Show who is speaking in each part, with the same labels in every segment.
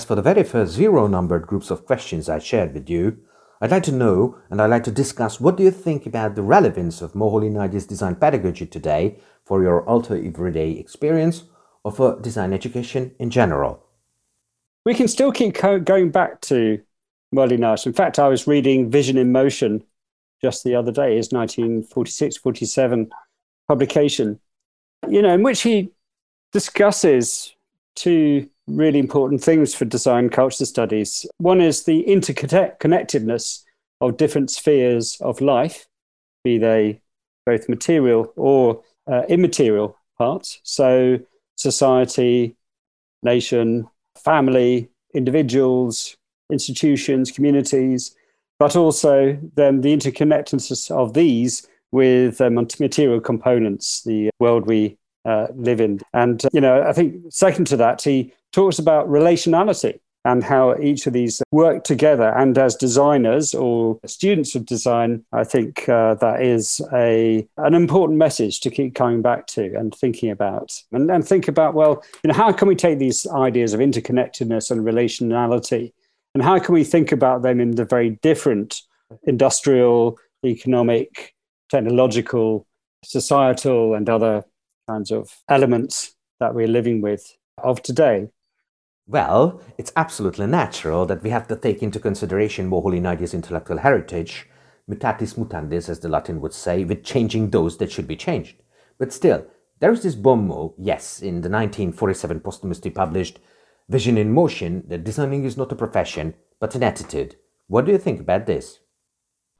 Speaker 1: As for the very first zero numbered groups of questions I shared with you, I'd like to know and I'd like to discuss what do you think about the relevance of Moholy Nagy's design pedagogy today for your Aalto everyday experience or for design education in general?
Speaker 2: We can still keep going back to Moholy Nagy. In fact, I was reading Vision in Motion just the other day, his 1946 47 publication, you know, in which he discusses two really important things for design culture studies. One is the interconnectedness of different spheres of life, be they both material or uh, immaterial parts. So, society, nation, family, individuals, institutions, communities, but also then the interconnectedness of these with um, material components, the world we uh, live in. And, uh, you know, I think second to that, he talks about relationality and how each of these work together. And as designers or students of design, I think uh, that is a an important message to keep coming back to and thinking about. And, and think about, well, you know, how can we take these ideas of interconnectedness and relationality and how can we think about them in the very different industrial, economic, technological, societal, and other kinds of elements that we're living with of today?
Speaker 1: Well, it's absolutely natural that we have to take into consideration Moholy Nagy's intellectual heritage, mutatis mutandis, as the Latin would say, with changing those that should be changed. But still, there is this bommo, yes, in the 1947 posthumously published Vision in Motion, that designing is not a profession, but an attitude. What do you think about this?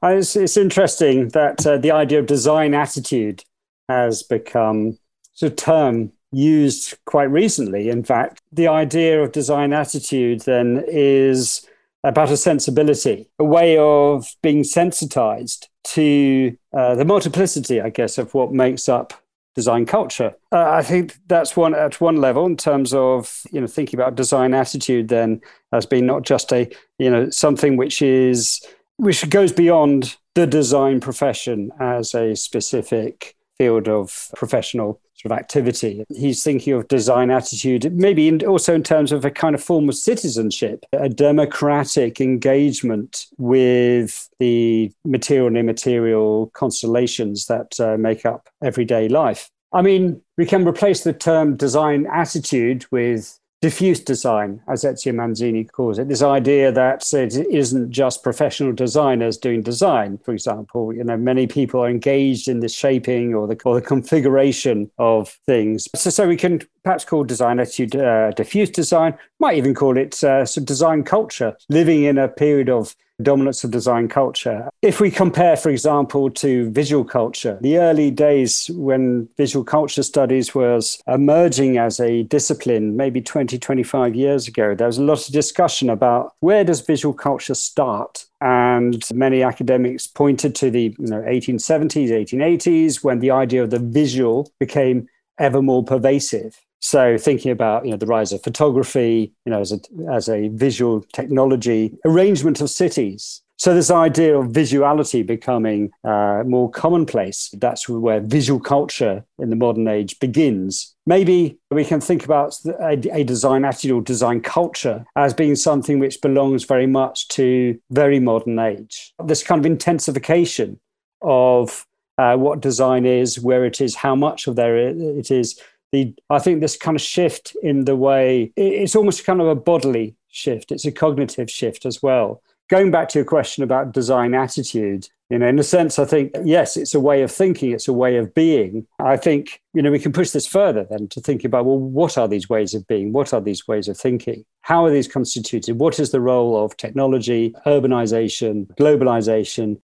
Speaker 2: Uh, it's, it's interesting that uh, the idea of design attitude has become a term used quite recently. In fact, the idea of design attitude then is about a sensibility, a way of being sensitized to uh, the multiplicity, I guess, of what makes up design culture. Uh, I think that's one at one level in terms of you know thinking about design attitude then as being not just a you know something which is which goes beyond the design profession as a specific field of professional sort of activity. He's thinking of design attitude, maybe in, also in terms of a kind of form of citizenship, a democratic engagement with the material and immaterial constellations that uh, make up everyday life. I mean, we can replace the term design attitude with diffuse design, as Ezio Manzini calls it, this idea that it isn't just professional designers doing design, for example. You know, many people are engaged in the shaping or the, or the configuration of things. So, so we can perhaps call design attitude uh, diffuse design, might even call it uh, some design culture, living in a period of dominance of design culture. If we compare, for example, to visual culture, the early days when visual culture studies was emerging as a discipline, maybe 20, 25 years ago, there was a lot of discussion about where does visual culture start? And many academics pointed to the you know, 1870s, 1880s, when the idea of the visual became ever more pervasive. So thinking about you know the rise of photography, you know as a as a visual technology, arrangement of cities. So this idea of visuality becoming uh, more commonplace. That's where visual culture in the modern age begins. Maybe we can think about a, a design attitude or design culture as being something which belongs very much to very modern age. This kind of intensification of uh, what design is, where it is, how much of there it is, the I think this kind of shift in the way it's almost kind of a bodily shift. It's a cognitive shift as well. Going back to your question about design attitude, you know, in a sense, I think yes, it's a way of thinking, it's a way of being. I think you know we can push this further then to think about well, what are these ways of being? What are these ways of thinking? How are these constituted? What is the role of technology, urbanization, globalization,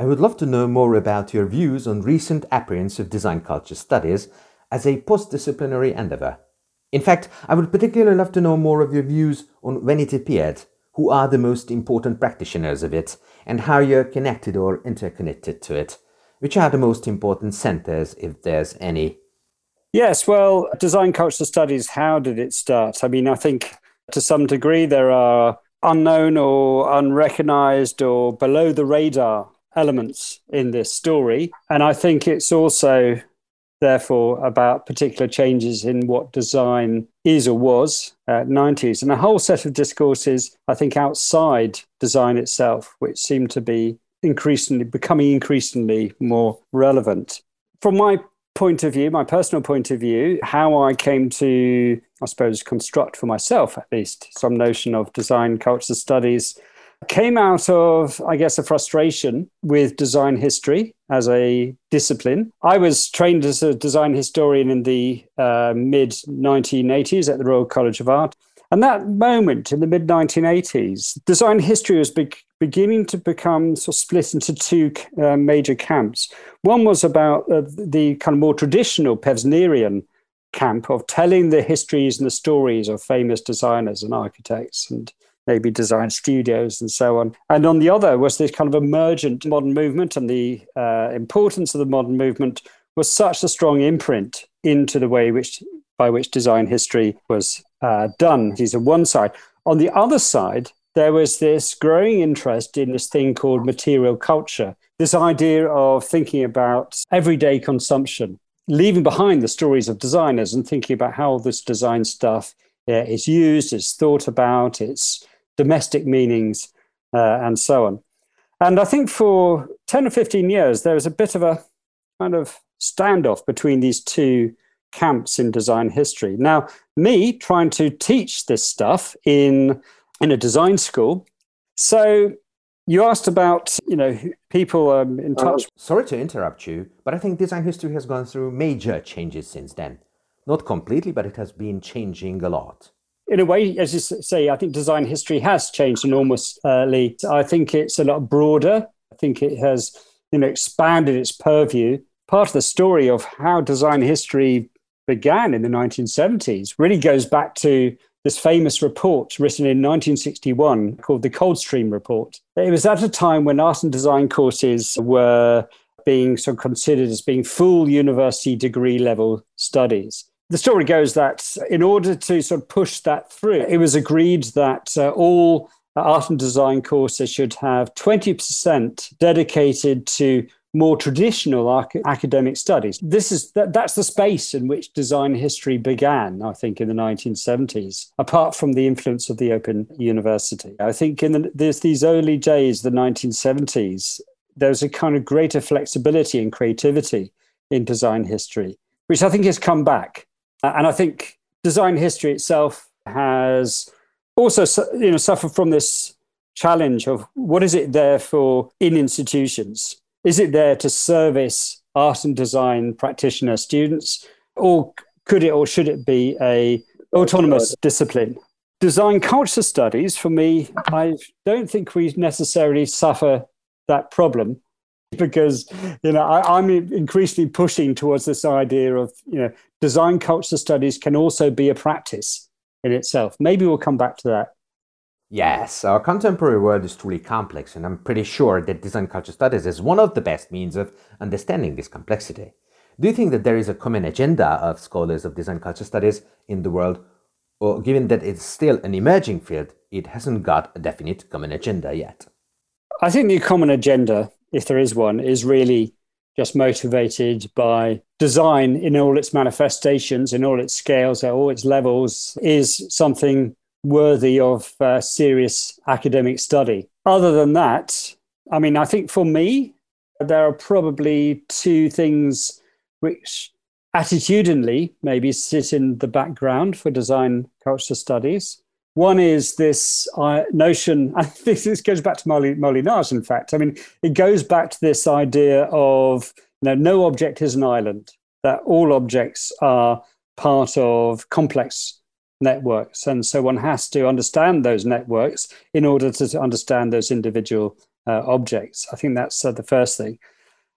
Speaker 1: I would love to know more about your views on recent of design culture studies as a post-disciplinary endeavor. In fact, I would particularly love to know more of your views on when it appeared, who are the most important practitioners of it, and how you're connected or interconnected to it. Which are the most important centers, if there's any?
Speaker 2: Yes, well, design culture studies, how did it start? I mean, I think to some degree there are unknown or unrecognized or below the radar elements in this story. And I think it's also therefore, about particular changes in what design is or was at 90s, and a whole set of discourses, I think, outside design itself, which seem to be increasingly becoming increasingly more relevant. From my point of view, my personal point of view, how I came to, I suppose, construct for myself at least some notion of design culture studies came out of, I guess, a frustration with design history as a discipline. I was trained as a design historian in the uh, mid 1980s at the Royal College of Art. And that moment in the mid 1980s, design history was be- beginning to become sort of split into two uh, major camps. One was about uh, the kind of more traditional Pevsnerian camp of telling the histories and the stories of famous designers and architects and maybe design studios and so on. And on the other was this kind of emergent modern movement, and the uh, importance of the modern movement was such a strong imprint into the way which by which design history was uh, done. These are one side. On the other side, there was this growing interest in this thing called material culture, this idea of thinking about everyday consumption, leaving behind the stories of designers and thinking about how this design stuff uh, is used, is thought about, it's domestic meanings, uh, and so on. And I think for 10 or 15 years, there was a bit of a kind of standoff between these two camps in design history. Now, me trying to teach this stuff in, in a design school. So you asked about, you know, people um, in touch. Uh,
Speaker 1: sorry to interrupt you, but I think design history has gone through major changes since then. Not completely, but it has been changing a lot
Speaker 2: in a way, as you say, I think design history has changed enormously. I think it's a lot broader. I think it has you know, expanded its purview. Part of the story of how design history began in the 1970s really goes back to this famous report written in 1961 called the Coldstream Report. It was at a time when art and design courses were being sort of considered as being full university degree level studies the story goes that in order to sort of push that through, it was agreed that uh, all art and design courses should have 20% dedicated to more traditional academic studies. This is that, that's the space in which design history began, I think, in the 1970s. Apart from the influence of the Open University, I think in the, there's these early days, the 1970s, there was a kind of greater flexibility and creativity in design history, which I think has come back. Uh, and I think design history itself has also you know suffered from this challenge of what is it there for in institutions? Is it there to service art and design practitioner students, or could it or should it be a autonomous discipline? Design culture studies, for me, I don't think we necessarily suffer that problem because you know I, am increasingly pushing towards this idea of you know design culture studies can also be a practice in itself. Maybe we'll come back to that.
Speaker 1: Yes, our contemporary world is truly complex, and I'm pretty sure that design culture studies is one of the best means of understanding this complexity. Do you think that there is a common agenda of scholars of design culture studies in the world, or given that it's still an emerging field, it hasn't got a definite common agenda yet?
Speaker 2: I think the common agenda if there is one, is really just motivated by design in all its manifestations, in all its scales, at all its levels, is something worthy of uh, serious academic study. Other than that, I mean, I think for me, there are probably two things which attitudinally maybe sit in the background for design culture studies. One is this uh, notion, this goes back to Moholy Nagy, in fact. I mean, it goes back to this idea of you know, no object is an island, that all objects are part of complex networks. And so one has to understand those networks in order to understand those individual uh, objects. I think that's uh, the first thing.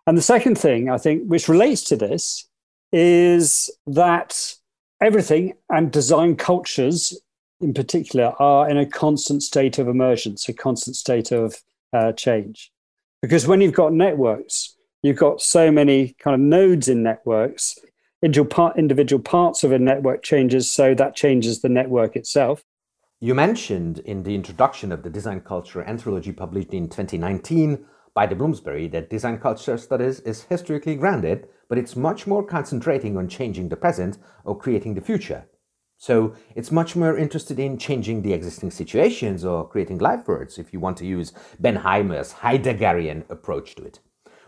Speaker 2: And the second thing, I think, which relates to this, is that everything and design cultures in particular are in a constant state of emergence, a constant state of uh, change. Because when you've got networks, you've got so many kind of nodes in networks, individual, part, individual parts of a network changes, so that changes the network itself.
Speaker 1: You mentioned in the introduction of the Design Culture Anthology published in 2019 by the Bloomsbury that design culture studies is historically grounded, but it's much more concentrating on changing the present or creating the future. So it's much more interested in changing the existing situations or creating life words, if you want to use Ben Highmore's Heideggerian approach to it.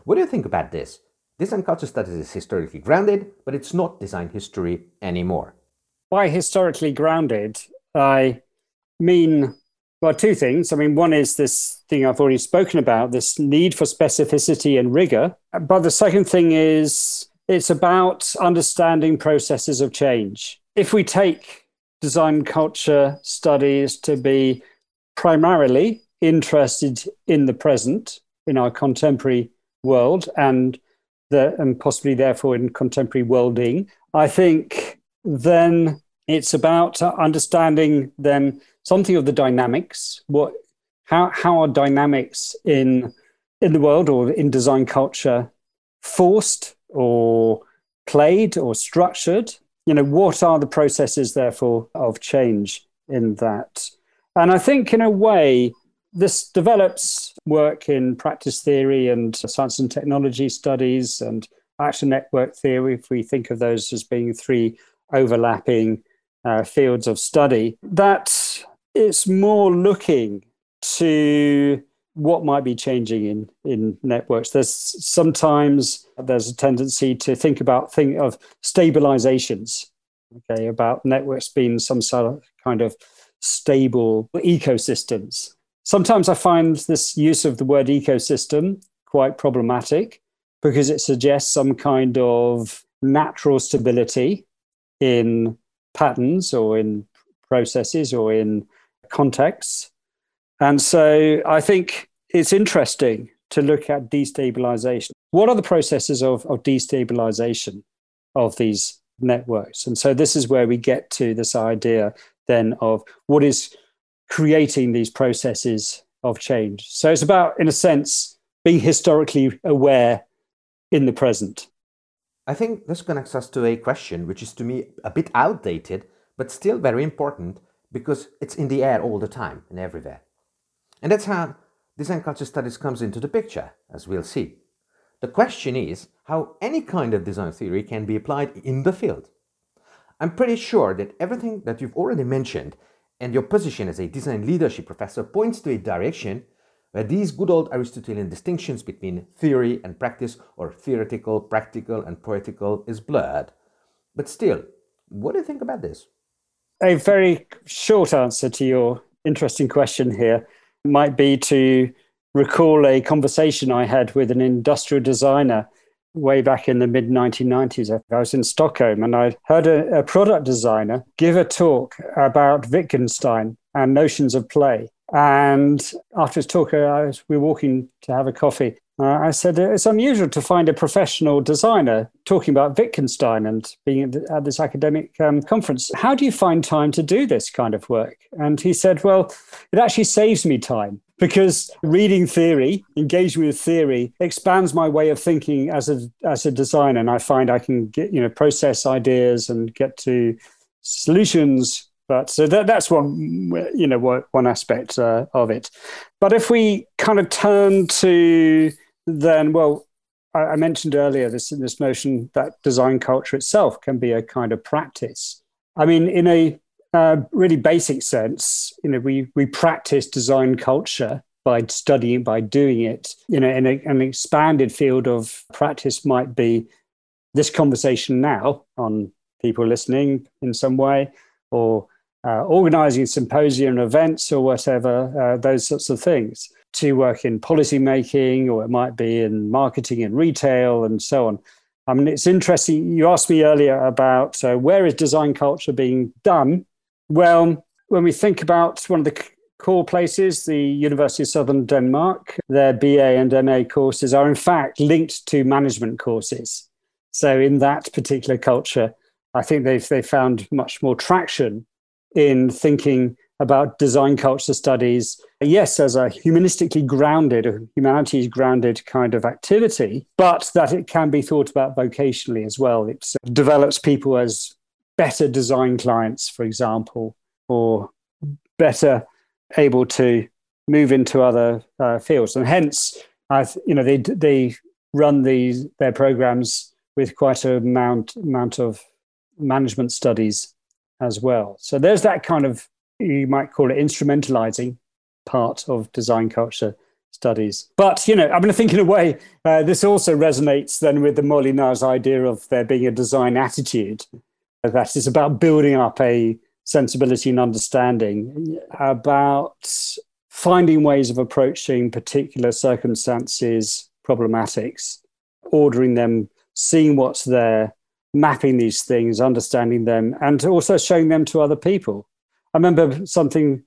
Speaker 1: What do you think about this? Design culture studies is historically grounded, but it's not design history anymore.
Speaker 2: By historically grounded, I mean well, two things. I mean, one is this thing I've already spoken about, this need for specificity and rigor. But the second thing is it's about understanding processes of change. If we take design culture studies to be primarily interested in the present, in our contemporary world, and the, and possibly therefore in contemporary worlding, I think then it's about understanding then something of the dynamics. What, how, how are dynamics in in the world or in design culture forced or played or structured? You know, what are the processes therefore of change in that? And I think in a way, this develops work in practice theory and science and technology studies and actor network theory, if we think of those as being three overlapping uh, fields of study, that it's more looking to what might be changing in, in networks. There's sometimes there's a tendency to think about think of stabilizations, okay, about networks being some sort of kind of stable ecosystems. Sometimes I find this use of the word ecosystem quite problematic because it suggests some kind of natural stability in patterns or in processes or in contexts. And so I think it's interesting to look at destabilization. What are the processes of, of destabilization of these networks? And so this is where we get to this idea then of what is creating these processes of change. So it's about, in a sense, being historically aware in the present.
Speaker 1: I think this connects us to a question which is to me a bit outdated, but still very important because it's in the air all the time and everywhere. And that's how design culture studies comes into the picture, as we'll see. The question is how any kind of design theory can be applied in the field. I'm pretty sure that everything that you've already mentioned and your position as a design leadership professor points to a direction where these good old Aristotelian distinctions between theory and practice, or theoretical, practical, and poetical, is blurred. But still, what do you think about this?
Speaker 2: A very short answer to your interesting question here might be to recall a conversation I had with an industrial designer way back in the mid 1990s. I was in Stockholm and I heard a, a, product designer give a talk about Wittgenstein and notions of play. And after his talk, was, we were walking to have a coffee. Uh, I said, It's unusual to find a professional designer talking about Wittgenstein and being at this academic um, conference. How do you find time to do this kind of work? And he said, Well, it actually saves me time because reading theory, engaging with theory, expands my way of thinking as a as a designer, and I find I can get you know process ideas and get to solutions. But so that, that's one you know one aspect uh, of it. But if we kind of turn to then, well, I, mentioned earlier this this notion that design culture itself can be a kind of practice. I mean, in a uh, really basic sense, you know, we we practice design culture by studying, by doing it. You know, in a, an expanded field of practice might be this conversation now on people listening in some way, or uh, organizing symposium events or whatever, uh, those sorts of things. To work in policy making, or it might be in marketing and retail, and so on. I mean, it's interesting. You asked me earlier about uh, where is design culture being done well, when we think about one of the core places, the University of Southern Denmark, their BA and MA courses are in fact linked to management courses. So in that particular culture, I think they've they found much more traction in thinking about design culture studies, yes, as a humanistically grounded, a humanities grounded kind of activity, but that it can be thought about vocationally as well. It develops people as better design clients, for example, or better able to move into other uh, fields. And hence, I, you know, they they run these their programs with quite a amount amount of management studies as well. So there's that kind of you might call it instrumentalizing part of design culture studies. But you know, I mean, I think in a way uh, this also resonates then with the Moholy Nagy's idea of there being a design attitude that is about building up a sensibility and understanding about finding ways of approaching particular circumstances, problematics, ordering them, seeing what's there, mapping these things, understanding them, and also showing them to other people. I remember something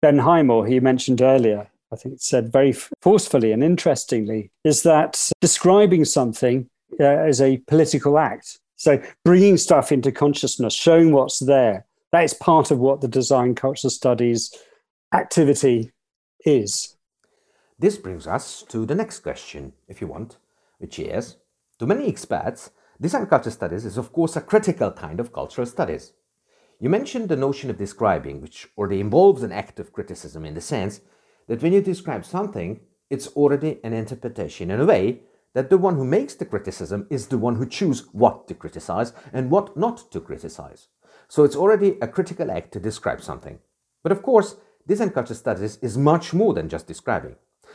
Speaker 2: Ben Highmore, he mentioned earlier, I think said very forcefully and interestingly, is that describing something uh, is a political act. So bringing stuff into consciousness, showing what's there, that is part of what the design culture studies activity is.
Speaker 1: This brings us to the next question, if you want, which is to many experts, design culture studies is, of course, a critical kind of cultural studies. You mentioned the notion of describing, which already involves an act of criticism in the sense that when you describe something, it's already an interpretation in a way that the one who makes the criticism is the one who chooses what to criticize and what not to criticize. So it's already a critical act to describe something. But of course, design culture studies is much more than just describing.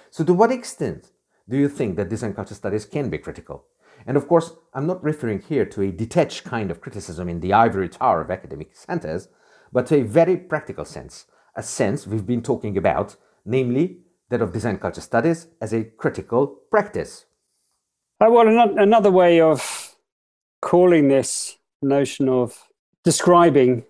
Speaker 1: So to what extent do you think that design culture studies can be critical? And of course, I'm not referring here to a detached kind of criticism in the ivory tower of academic centers, but to a very practical sense, a sense we've been talking about, namely that of design culture studies as a critical practice.
Speaker 2: Uh, well, another way of calling this notion of describing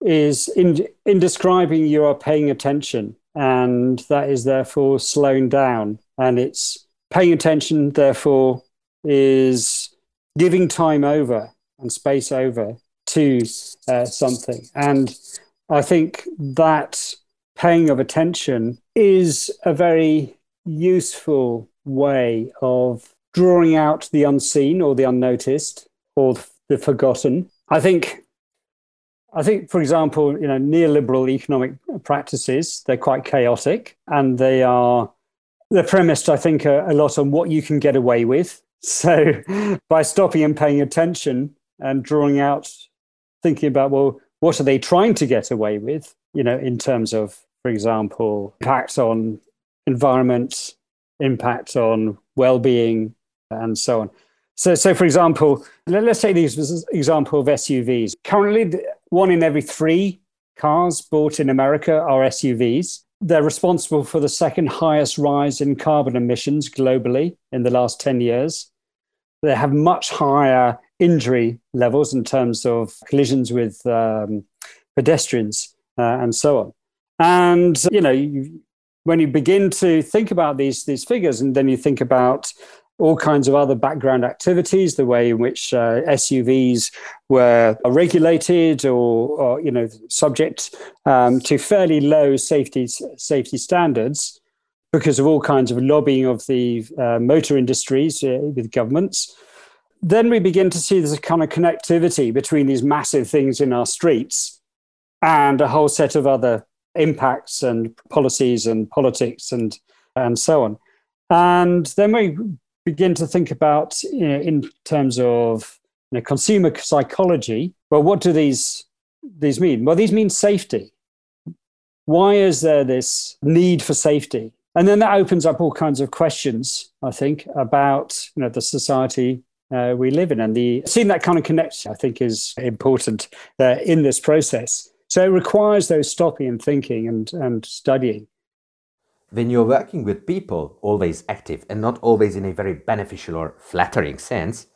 Speaker 2: is in, in describing, you are paying attention, and that is therefore slowing down. And it's paying attention, therefore, is giving time over and space over to uh, something. And I think that paying of attention is a very useful way of drawing out the unseen or the unnoticed or the forgotten. I think I think, for example, you know, neoliberal economic practices, they're quite chaotic and they are they're premised, I think, a, a lot on what you can get away with so by stopping and paying attention and drawing out, thinking about, well, what are they trying to get away with, you know, in terms of, for example, impact on environment, impact on well-being, and so on. So, so for example, let's take this example of SUVs. Currently, one in every three cars bought in America are SUVs. They're responsible for the second highest rise in carbon emissions globally in the last 10 years. They have much higher injury levels in terms of collisions with um, pedestrians uh, and so on. And, you know, you, when you begin to think about these, these figures and then you think about all kinds of other background activities, the way in which uh, SUVs were regulated or, or you know, subject um, to fairly low safety safety standards because of all kinds of lobbying of the uh, motor industries uh, with governments. Then we begin to see this kind of connectivity between these massive things in our streets and a whole set of other impacts and policies and politics and and so on. And then we begin to think about you know, in terms of you know, consumer psychology. Well, what do these these mean? Well, these mean safety. Why is there this need for safety? And then that opens up all kinds of questions, I think, about you know, the society uh, we live in. And the seeing that kind of connection, I think, is important uh, in this process. So it requires those stopping and thinking and, and studying
Speaker 1: when you're working with people always active and not always in a very beneficial or flattering sense,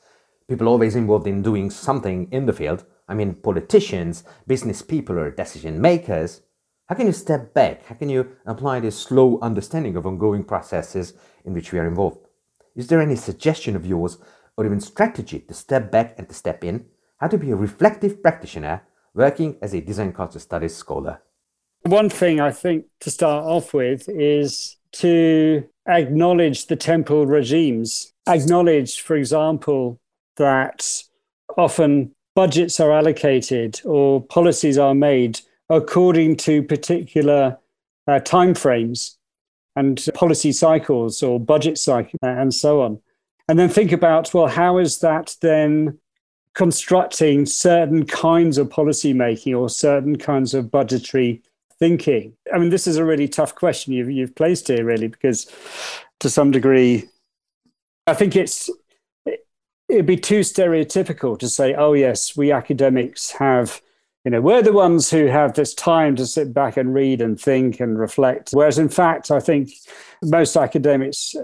Speaker 1: people always involved in doing something in the field, I mean politicians, business people, or decision makers, how can you step back? How can you apply this slow understanding of ongoing processes in which we are involved? Is there any suggestion of yours or even strategy to step back and to step in? How to be a reflective practitioner working as a design culture studies scholar?
Speaker 2: One thing I think to start off with is to acknowledge the temporal regimes. Acknowledge, for example, that often budgets are allocated or policies are made according to particular uh, timeframes. and policy cycles or budget cycles and so on. And then think about, well, how is that then constructing certain kinds of policy making or certain kinds of budgetary thinking? I mean, this is a really tough question you've, you've placed here, really, because to some degree, I think it's it'd be too stereotypical to say, oh yes, we academics have, you know, we're the ones who have this time to sit back and read and think and reflect. Whereas in fact, I think most academics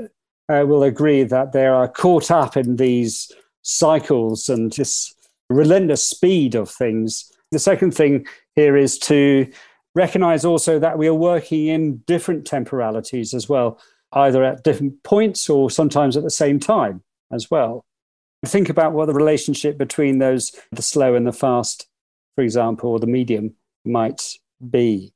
Speaker 2: uh, will agree that they are caught up in these cycles and this relentless speed of things. The second thing here is to recognize also that we are working in different temporalities as well, either at different points or sometimes at the same time as well. Think about what the relationship between those, the slow and the fast, for example, or the medium might be.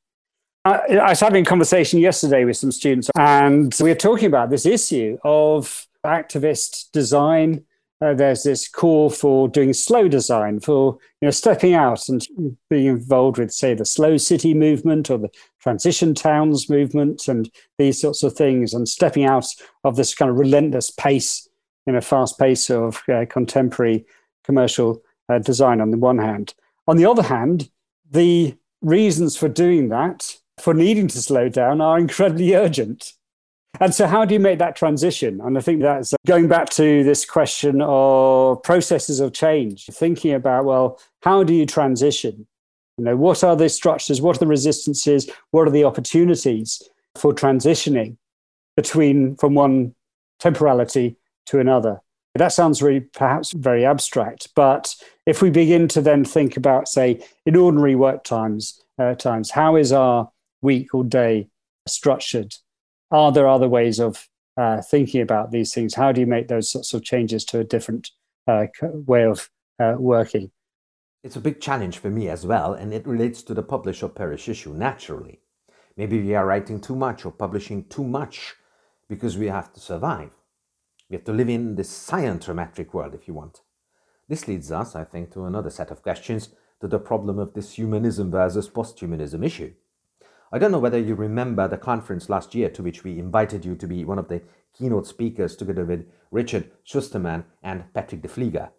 Speaker 2: I, I was having a conversation yesterday with some students, and we were talking about this issue of activist design. Uh, there's this call for doing slow design, for you know stepping out and being involved with, say, the slow city movement or the transition towns movement, and these sorts of things, and stepping out of this kind of relentless pace in a fast pace of uh, contemporary commercial uh, design on the one hand. On the other hand, the reasons for doing that, for needing to slow down, are incredibly urgent. And so, how do you make that transition? And I think that's going back to this question of processes of change, thinking about, well, how do you transition? You know, what are the structures? What are the resistances? What are the opportunities for transitioning between from one temporality to another. That sounds really perhaps very abstract, but if we begin to then think about, say, in ordinary work times, uh, times, how is our week or day structured? Are there other ways of uh, thinking about these things? How do you make those sorts of changes to a different uh, way of uh, working?
Speaker 1: It's a big challenge for me as well, and it relates to the publish or perish issue naturally. Maybe we are writing too much or publishing too much because we have to survive. We have to live in this scientometric world, if you want. This leads us, I think, to another set of questions to the problem of this humanism versus posthumanism issue. I don't know whether you remember the conference last year to which we invited you to be one of the keynote speakers together with Richard Shusterman and Patrick de Vlieger.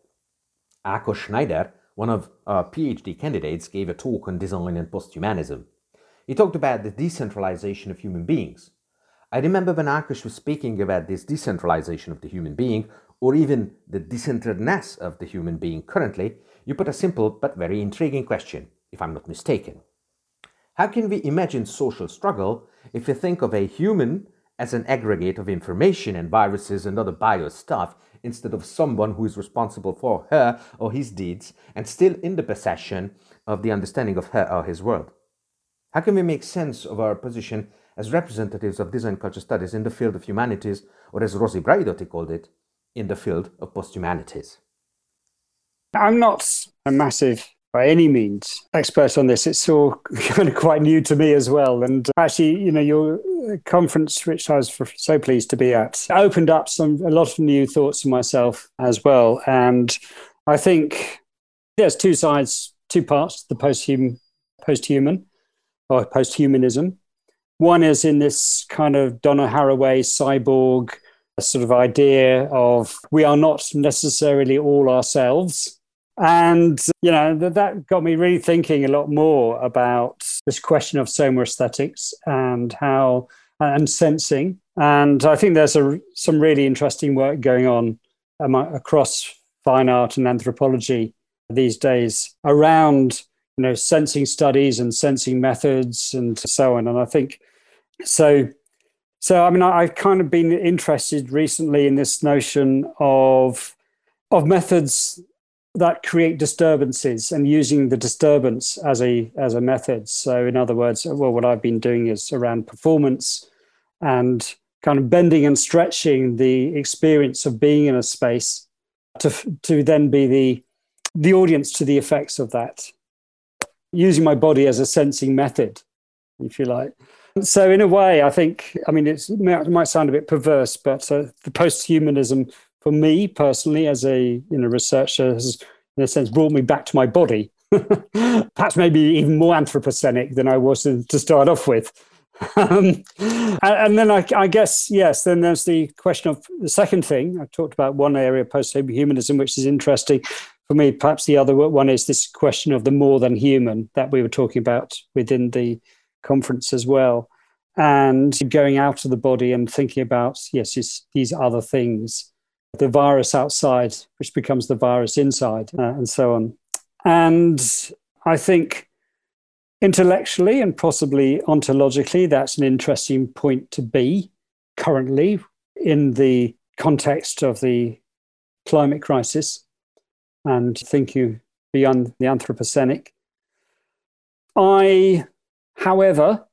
Speaker 1: Ákos Schneider, one of our PhD candidates, gave a talk on design and posthumanism. He talked about the decentralization of human beings, I remember when Ákos was speaking about this decentralization of the human being, or even the decenteredness of the human being currently, you put a simple but very intriguing question, if I'm not mistaken. How can we imagine social struggle if we think of a human as an aggregate of information and viruses and other bio stuff instead of someone who is responsible for her or his deeds and still in the possession of the understanding of her or his world? How can we make sense of our position as representatives of design culture studies in the field of humanities, or as Rosi Braidotti called it, in the field of posthumanities.
Speaker 2: I'm not a massive, by any means, expert on this. It's all kind of quite new to me as well. And actually, you know, your conference, which I was so pleased to be at, opened up some a lot of new thoughts for myself as well. And I think there's two sides, two parts: the post-human, post-human, or posthumanism, one is in this kind of Donna Haraway cyborg sort of idea of we are not necessarily all ourselves. And, you know, that, that got me really thinking a lot more about this question of somaesthetics and how, and sensing. And I think there's a, some really interesting work going on across fine art and anthropology these days around, you know, sensing studies and sensing methods and so on. And I think so, so I mean, I, have kind of been interested recently in this notion of of methods that create disturbances and using the disturbance as a as a method. So, in other words, well, what I've been doing is around performance and kind of bending and stretching the experience of being in a space to to then be the the audience to the effects of that using my body as a sensing method if you like so, in a way, I think, I mean, it might sound a bit perverse, but uh, the post-humanism, for me personally, as a you know researcher, has in a sense brought me back to my body. Perhaps maybe even more anthropocenic than I was to start off with. Um, and, and, then I, I, guess, yes, then there's the question of the second thing. I talked about one area, post-humanism, which is interesting for me. Perhaps the other one is this question of the more than human that we were talking about within the conference as well. And going out of the body and thinking about, yes, these other things, the virus outside, which becomes the virus inside, uh, and so on. And I think Intellectually and possibly ontologically, that's an interesting point to be currently in the context of the climate crisis and thinking beyond the Anthropocenic. I, however,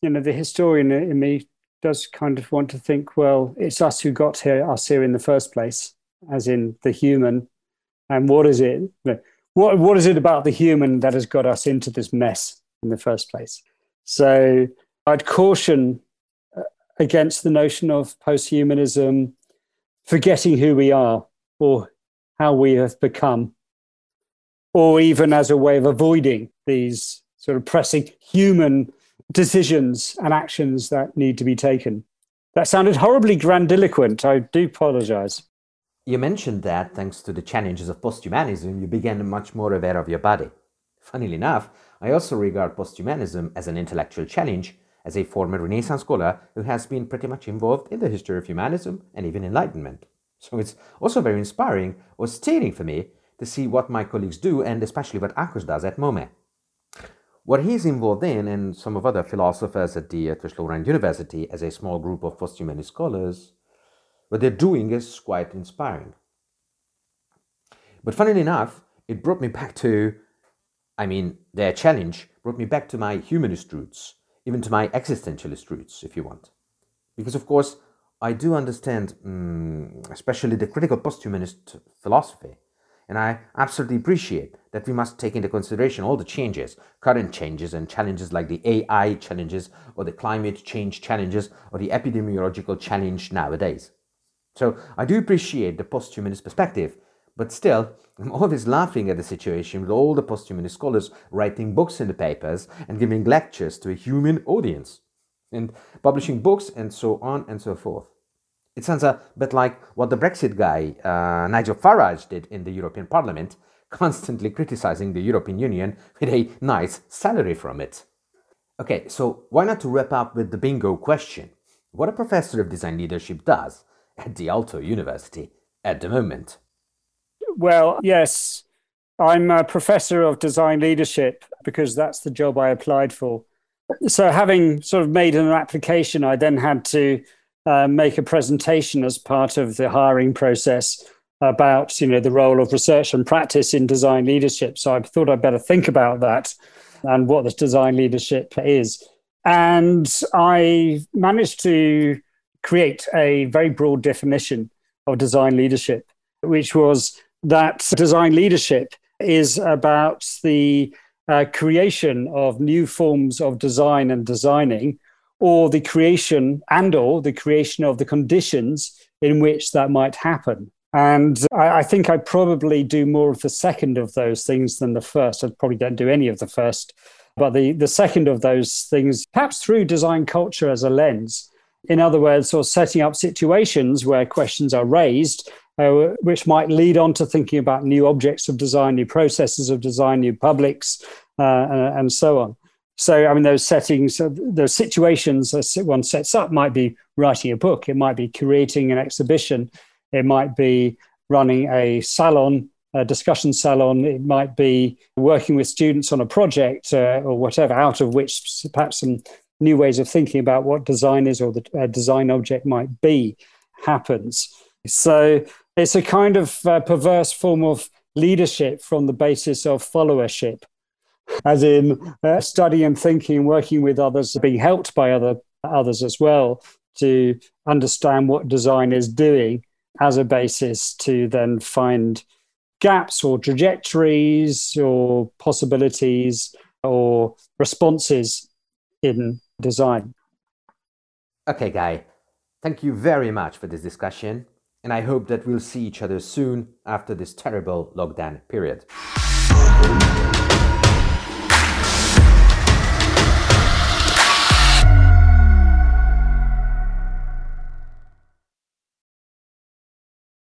Speaker 2: you know, the historian in me does kind of want to think, well, it's us who got here, us here in the first place, as in the human. And what is it? what what is it about the human that has got us into this mess in the first place? So I'd caution uh, against the notion of posthumanism, forgetting who we are or how we have become, or even as a way of avoiding these sort of pressing human decisions and actions that need to be taken. That sounded horribly grandiloquent. I do apologize.
Speaker 1: You mentioned that thanks to the challenges of posthumanism, you became much more aware of your body. Funnily enough, I also regard posthumanism as an intellectual challenge as a former Renaissance scholar who has been pretty much involved in the history of humanism and even Enlightenment. So it's also very inspiring or stirring for me to see what my colleagues do and especially what Akos does at MOME. What he's involved in, and some of other philosophers at the Eötvös Loránd University as a small group of posthumanist scholars, what they're doing is quite inspiring. But funnily enough, it brought me back to, I mean, their challenge brought me back to my humanist roots, even to my existentialist roots, if you want. Because, of course, I do understand, um, especially the critical posthumanist philosophy, and I absolutely appreciate that we must take into consideration all the changes, current changes, and challenges like the AI challenges, or the climate change challenges, or the epidemiological challenge nowadays. So I do appreciate the posthumanist perspective, but still, I'm always laughing at the situation with all the posthumanist scholars writing books in the papers and giving lectures to a human audience, and publishing books and so on and so forth. It sounds a bit like what the Brexit guy, uh, Nigel Farage, did in the European Parliament, constantly criticizing the European Union with a nice salary from it. Okay, so why not to wrap up with the bingo question? What a professor of design leadership does at the Aalto University at the moment?
Speaker 2: Well, yes. I'm a professor of design leadership because that's the job I applied for. So, having sort of made an application, I then had to uh, make a presentation as part of the hiring process about you know the role of research and practice in design leadership. So I thought I'd better think about that and what this design leadership is. And I managed to create a very broad definition of design leadership, which was that design leadership is about the uh, creation of new forms of design and designing or the creation and or the creation of the conditions in which that might happen and I, I, think I probably do more of the second of those things than the first. I probably don't do any of the first. But the, the second of those things, perhaps through design culture as a lens, in other words, or setting up situations where questions are raised, uh, which might lead on to thinking about new objects of design, new processes of design, new publics, uh, and, so on. So, I mean, those settings, uh, those situations that one sets up might be writing a book, it might be creating an exhibition, it might be running a salon, a discussion salon, it might be working with students on a project uh, or whatever, out of which perhaps some new ways of thinking about what design is or the uh, design object might be happens. So it's a kind of uh, perverse form of leadership from the basis of followership, as in uh, study and thinking, working with others, being helped by other others as well to understand what design is doing as a basis to then find gaps or trajectories or possibilities or responses in design.
Speaker 1: Okay, Guy, thank you very much for this discussion, and I hope that we'll see each other soon after this terrible lockdown period.